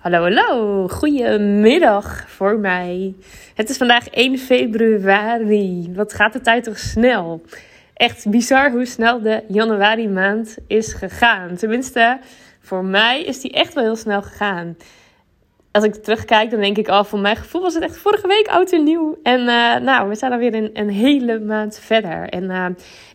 Hallo, hallo. Goedemiddag voor mij. Het is vandaag 1 februari. Wat gaat de tijd toch snel? Echt bizar hoe snel de januari maand is gegaan. Tenminste, voor mij is die echt wel heel snel gegaan. Als ik terugkijk, dan denk ik, oh, voor mijn gevoel was het echt vorige week oud en nieuw. En uh, nou, we zijn alweer een, een hele maand verder. En uh,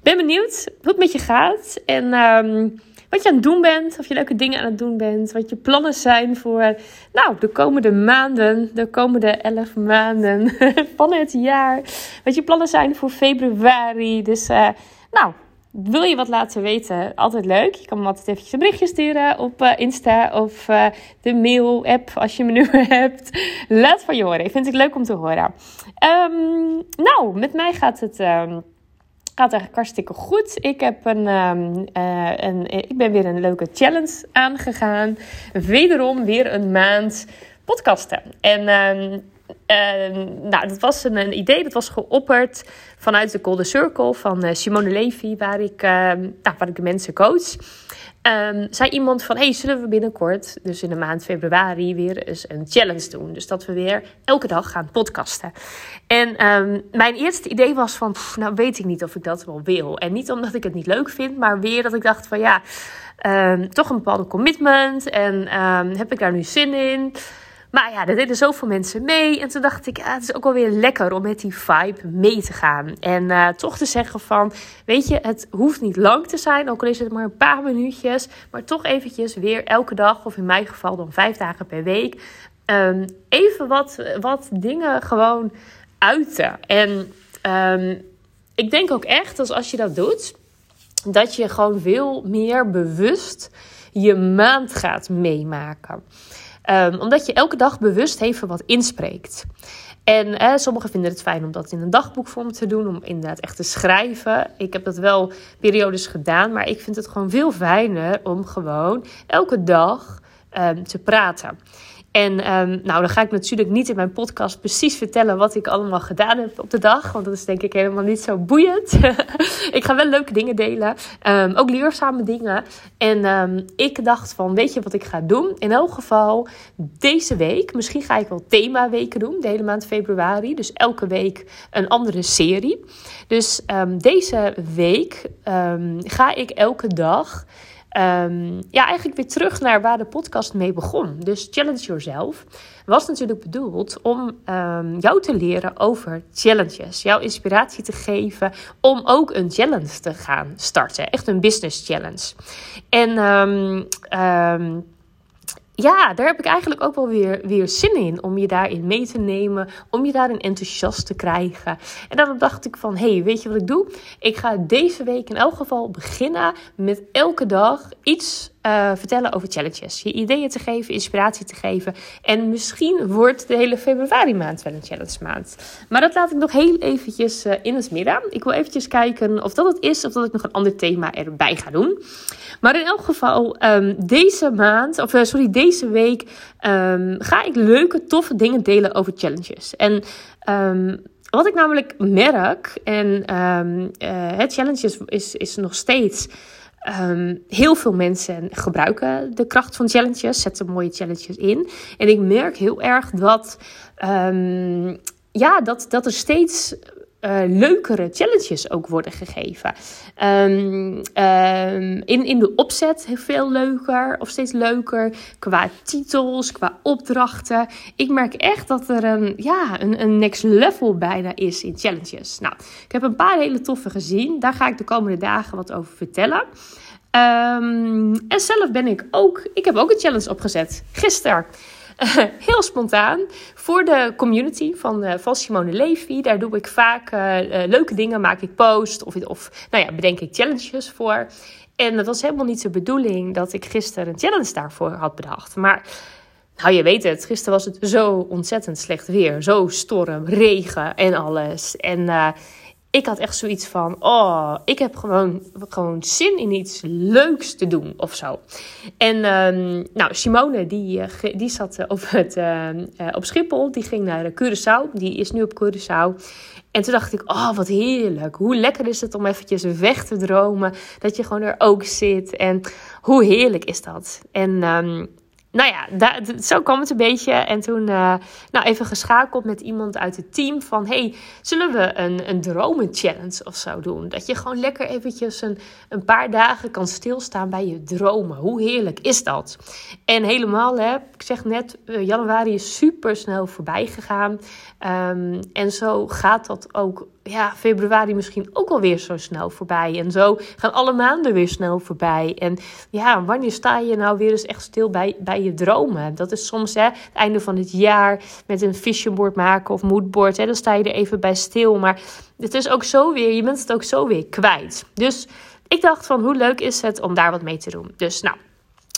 ben benieuwd hoe het met je gaat. En... Uh, wat je aan het doen bent, of je leuke dingen aan het doen bent, wat je plannen zijn voor nou, de komende maanden, de komende elf maanden van het jaar. Wat je plannen zijn voor februari. Dus uh, nou, wil je wat laten weten? Altijd leuk. Je kan me altijd eventjes een berichtje sturen op uh, Insta of uh, de mail-app als je me nu hebt. Laat van je horen. Ik vind het leuk om te horen. Um, nou, met mij gaat het... Um, gaat eigenlijk hartstikke goed. Ik, heb een, um, uh, een, ik ben weer een leuke challenge aangegaan. Wederom weer een maand podcasten. En um, uh, nou, dat was een, idee, dat was geopperd vanuit de Golden Circle van uh, Simone Levy, waar ik, nou, waar ik de mensen coach. Um, zei iemand van, hey, zullen we binnenkort, dus in de maand februari, weer eens een challenge doen. Dus dat we weer elke dag gaan podcasten. En um, mijn eerste idee was van, nou weet ik niet of ik dat wel wil. En niet omdat ik het niet leuk vind, maar weer dat ik dacht van, ja, um, toch een bepaalde commitment. En heb ik daar nu zin in? Maar ja, er deden zoveel mensen mee. En toen dacht ik, ja, het is ook wel weer lekker om met die vibe mee te gaan. En uh, toch te zeggen van, weet je, het hoeft niet lang te zijn. Ook al is het maar een paar minuutjes. Maar toch eventjes weer elke dag, of in mijn geval dan vijf dagen per week. Um, even wat, wat dingen gewoon uiten. En um, ik denk ook echt, dat als je dat doet, dat je gewoon veel meer bewust je maand gaat meemaken. Um, omdat je elke dag bewust even wat inspreekt. En sommigen vinden het fijn om dat in een dagboekvorm te doen, om inderdaad echt te schrijven. Ik heb dat wel periodes gedaan, maar ik vind het gewoon veel fijner om gewoon elke dag um, te praten. En um, nou, dan ga ik natuurlijk niet in mijn podcast precies vertellen wat ik allemaal gedaan heb op de dag. Want dat is denk ik helemaal niet zo boeiend. ik ga wel leuke dingen delen. Um, ook leerzame dingen. En um, ik dacht van, weet je wat ik ga doen? In elk geval deze week. Misschien ga ik wel themaweken doen. De hele maand februari. Dus elke week een andere serie. Dus deze week ga ik elke dag... Um, ja, eigenlijk weer terug naar waar de podcast mee begon. Dus Challenge Yourself was natuurlijk bedoeld om um, jou te leren over challenges. Jouw inspiratie te geven om ook een challenge te gaan starten. Echt een business challenge. En um, ja, daar heb ik eigenlijk ook wel weer, weer zin in. Om je daarin mee te nemen. Om je daarin enthousiast te krijgen. En dan dacht ik van, hey, weet je wat ik doe? Ik ga deze week in elk geval beginnen met elke dag iets uh, vertellen over challenges. Je ideeën te geven, inspiratie te geven. En misschien wordt de hele februari maand wel een challenge maand. Maar dat laat ik nog heel eventjes uh, in het midden. Ik wil eventjes kijken of dat het is of dat ik nog een ander thema erbij ga doen. Maar in elk geval, um, deze maand, of uh, sorry, deze week um, ga ik leuke, toffe dingen delen over challenges. En um, wat ik namelijk merk, en het challenges is, is nog steeds Um, heel veel mensen gebruiken de kracht van challenges, zetten mooie challenges in. En ik merk heel erg dat, um, ja, dat, dat er steeds uh, leukere challenges ook worden gegeven. Um, um, in, in de opzet veel leuker of steeds leuker. Qua titels, qua opdrachten. Ik merk echt dat er een, ja, een, een next level bijna is in challenges. Nou, ik heb een paar hele toffe gezien. Daar ga ik de komende dagen wat over vertellen. Um, en zelf ben ik ook, ik heb ook een challenge opgezet. Gisteren. Heel spontaan. Voor de community van, uh, van Simone Levy. Daar doe ik vaak uh, leuke dingen. Maak ik post of, of nou ja, bedenk ik challenges voor. En het was helemaal niet de bedoeling dat ik gisteren een challenge daarvoor had bedacht. Maar nou, je weet het. Gisteren was het zo ontzettend slecht weer. Zo storm, regen en alles. En ik had echt zoiets van: oh, ik heb gewoon, gewoon zin in iets leuks te doen of zo. En um, nou, Simone, die, uh, die zat uh, op, het, uh, op Schiphol. Die ging naar Curaçao. Die is nu op Curaçao. En toen dacht ik: oh, wat heerlijk. Hoe lekker is het om eventjes weg te dromen. Dat je gewoon er ook zit. En hoe heerlijk is dat? En. Um, nou ja, zo kwam het een beetje. En toen uh, nou, even geschakeld met iemand uit het team van... hey, zullen we een, een dromen-challenge of zo doen? Dat je gewoon lekker eventjes een, een paar dagen kan stilstaan bij je dromen. Hoe heerlijk is dat? En helemaal, hè, ik zeg net, uh, januari is super snel voorbij gegaan. Um, en zo gaat dat ook ja, februari misschien ook alweer zo snel voorbij. En zo gaan alle maanden weer snel voorbij. En ja, wanneer sta je nou weer eens echt stil bij, bij je dromen? Dat is soms hè, het einde van het jaar met een vision board maken of moodboard. Hè, dan sta je er even bij stil. Maar het is ook zo weer, je bent het ook zo weer kwijt. Dus ik dacht van hoe leuk is het om daar wat mee te doen. Dus nou,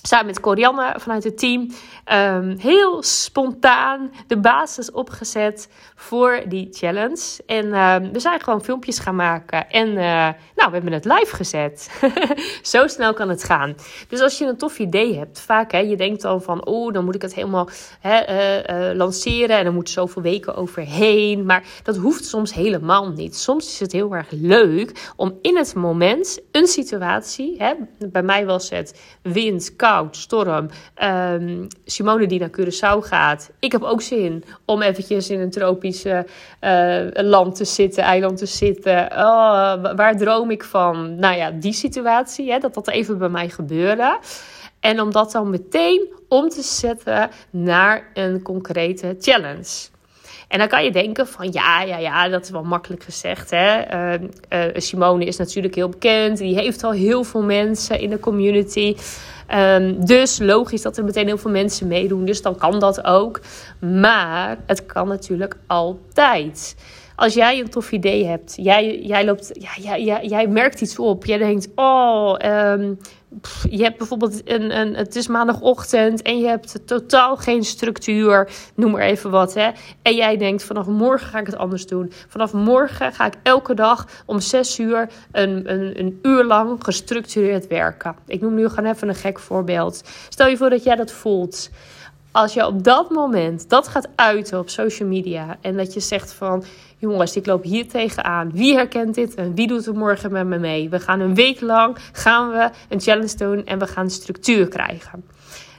samen met Corianne vanuit het team um, heel spontaan de basis opgezet voor die challenge. En um, we zijn gewoon filmpjes gaan maken. En uh, nou, we hebben het live gezet. Zo snel kan het gaan. Dus als je een tof idee hebt, vaak hè, je denkt dan van, oh, dan moet ik het helemaal hè, uh, uh, lanceren en er moeten zoveel weken overheen. Maar dat hoeft soms helemaal niet. Soms is het heel erg leuk om in het moment een situatie, hè, bij mij was het wind, storm. Um, Simone die naar Curaçao gaat. Ik heb ook zin om eventjes in een tropische uh, land te zitten, eiland te zitten. Oh, waar droom ik van? Nou ja, die situatie, hè, dat dat even bij mij gebeurde. En om dat dan meteen om te zetten naar een concrete challenge. En dan kan je denken van ja, ja, ja, dat is wel makkelijk gezegd. Hè? Uh, uh, Simone is natuurlijk heel bekend. Die heeft al heel veel mensen in de community. Um, dus logisch dat er meteen heel veel mensen meedoen. Dus dan kan dat ook. Maar het kan natuurlijk altijd. Als jij een tof idee hebt, jij, jij, loopt, ja, jij, jij, merkt iets op. Jij denkt, oh, um, je hebt bijvoorbeeld een, een, het is maandagochtend en je hebt totaal geen structuur, noem maar even wat. Hè? En jij denkt, vanaf morgen ga ik het anders doen. Vanaf morgen ga ik elke dag om zes uur een, een, een uur lang gestructureerd werken. Ik noem nu gewoon even een gek voorbeeld. Stel je voor dat jij dat voelt als je op dat moment dat gaat uiten op social media en dat je zegt van jongens, ik loop hier tegenaan. Wie herkent dit en wie doet er morgen met me mee? We gaan een week lang gaan we een challenge doen en we gaan structuur krijgen.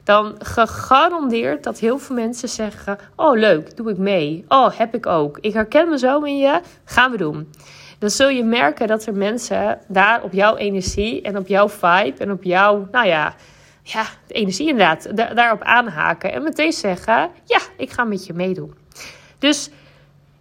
Dan gegarandeerd dat heel veel mensen zeggen: Oh, leuk, doe ik mee. Oh, heb ik ook. Ik herken me zo in je, gaan we doen. Dan zul je merken dat er mensen daar op jouw energie en op jouw vibe en op jouw, nou ja, ja, de energie inderdaad, daarop aanhaken en meteen zeggen: Ja, ik ga met je meedoen. Dus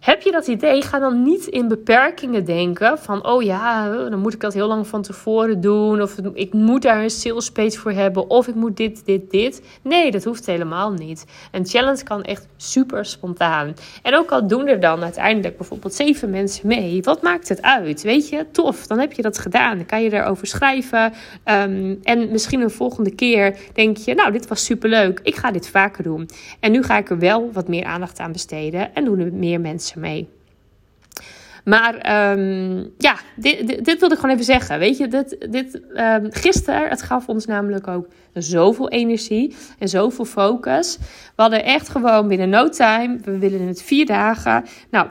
heb je dat idee? Ga dan niet in beperkingen denken van, oh ja, dan moet ik dat heel lang van tevoren doen. Of ik moet daar een sales page voor hebben. Of ik moet dit, dit, dit. Nee, dat hoeft helemaal niet. Een challenge kan echt super spontaan. En ook al doen er dan uiteindelijk bijvoorbeeld zeven mensen mee. Wat maakt het uit? Weet je, tof, dan heb je dat gedaan. Dan kan je erover schrijven. Um, en misschien een volgende keer denk je, nou, dit was super leuk. Ik ga dit vaker doen. En nu ga ik er wel wat meer aandacht aan besteden. En doen er meer mensen mee. Maar um, ja, dit, dit, wilde ik gewoon even zeggen. Weet je, dit, dit, um, gisteren, het gaf ons namelijk ook zoveel energie en zoveel focus. We hadden echt gewoon binnen no time, we willen het vier dagen. Nou,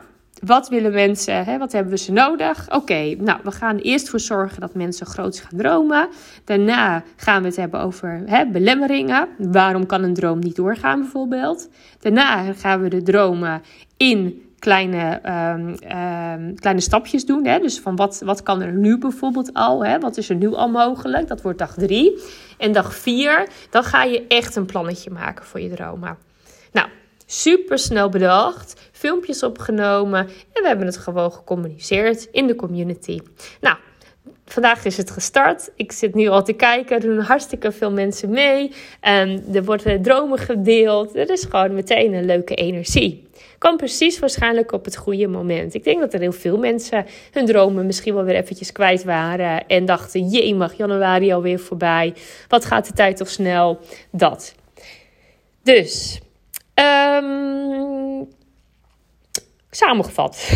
wat willen mensen? Hè? Wat hebben we ze nodig? Oké, nou, we gaan eerst voor zorgen dat mensen groot gaan dromen. Daarna gaan we het hebben over hè, belemmeringen. Waarom kan een droom niet doorgaan, bijvoorbeeld? Daarna gaan we de dromen in kleine, um, um, kleine stapjes doen. Hè? Dus van wat, wat kan er nu bijvoorbeeld al? Hè? Wat is er nu al mogelijk? Dat wordt dag drie. En dag vier, dan ga je echt een plannetje maken voor je dromen. Nou, super snel bedacht. Filmpjes opgenomen. En we hebben het gewoon gecommuniceerd in de community. Nou, Vandaag is het gestart. Ik zit nu al te kijken. Er doen hartstikke veel mensen mee. En er worden dromen gedeeld. Er is gewoon meteen een leuke energie kwam precies waarschijnlijk op het goede moment. Ik denk dat er heel veel mensen hun dromen misschien wel weer eventjes kwijt waren. En dachten, jee mag januari alweer voorbij. Wat gaat de tijd toch snel? Dat. Dus, um, samengevat.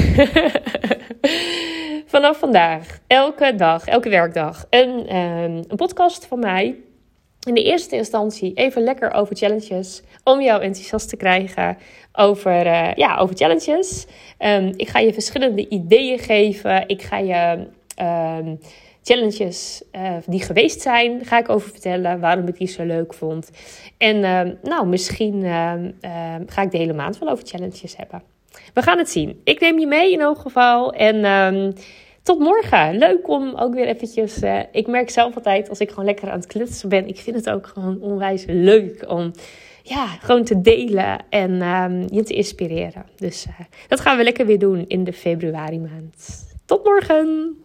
Vanaf vandaag, elke dag, elke werkdag, een, um, een podcast van mij in de eerste instantie even lekker over challenges. Om jou enthousiast te krijgen over, uh, ja, over challenges. Um, ik ga je verschillende ideeën geven. Ik ga je um, challenges uh, die geweest zijn, ga ik over vertellen waarom ik die zo leuk vond. En uh, nou, misschien ga ik de hele maand wel over challenges hebben. We gaan het zien. Ik neem je mee in elk geval. En ehm, tot morgen. Leuk om ook weer eventjes... Uh, ik merk zelf altijd als ik gewoon lekker aan het klutsen ben. Ik vind het ook gewoon onwijs leuk om ja, gewoon te delen en um, je te inspireren. Dus uh, dat gaan we lekker weer doen in de februari maand. Tot morgen!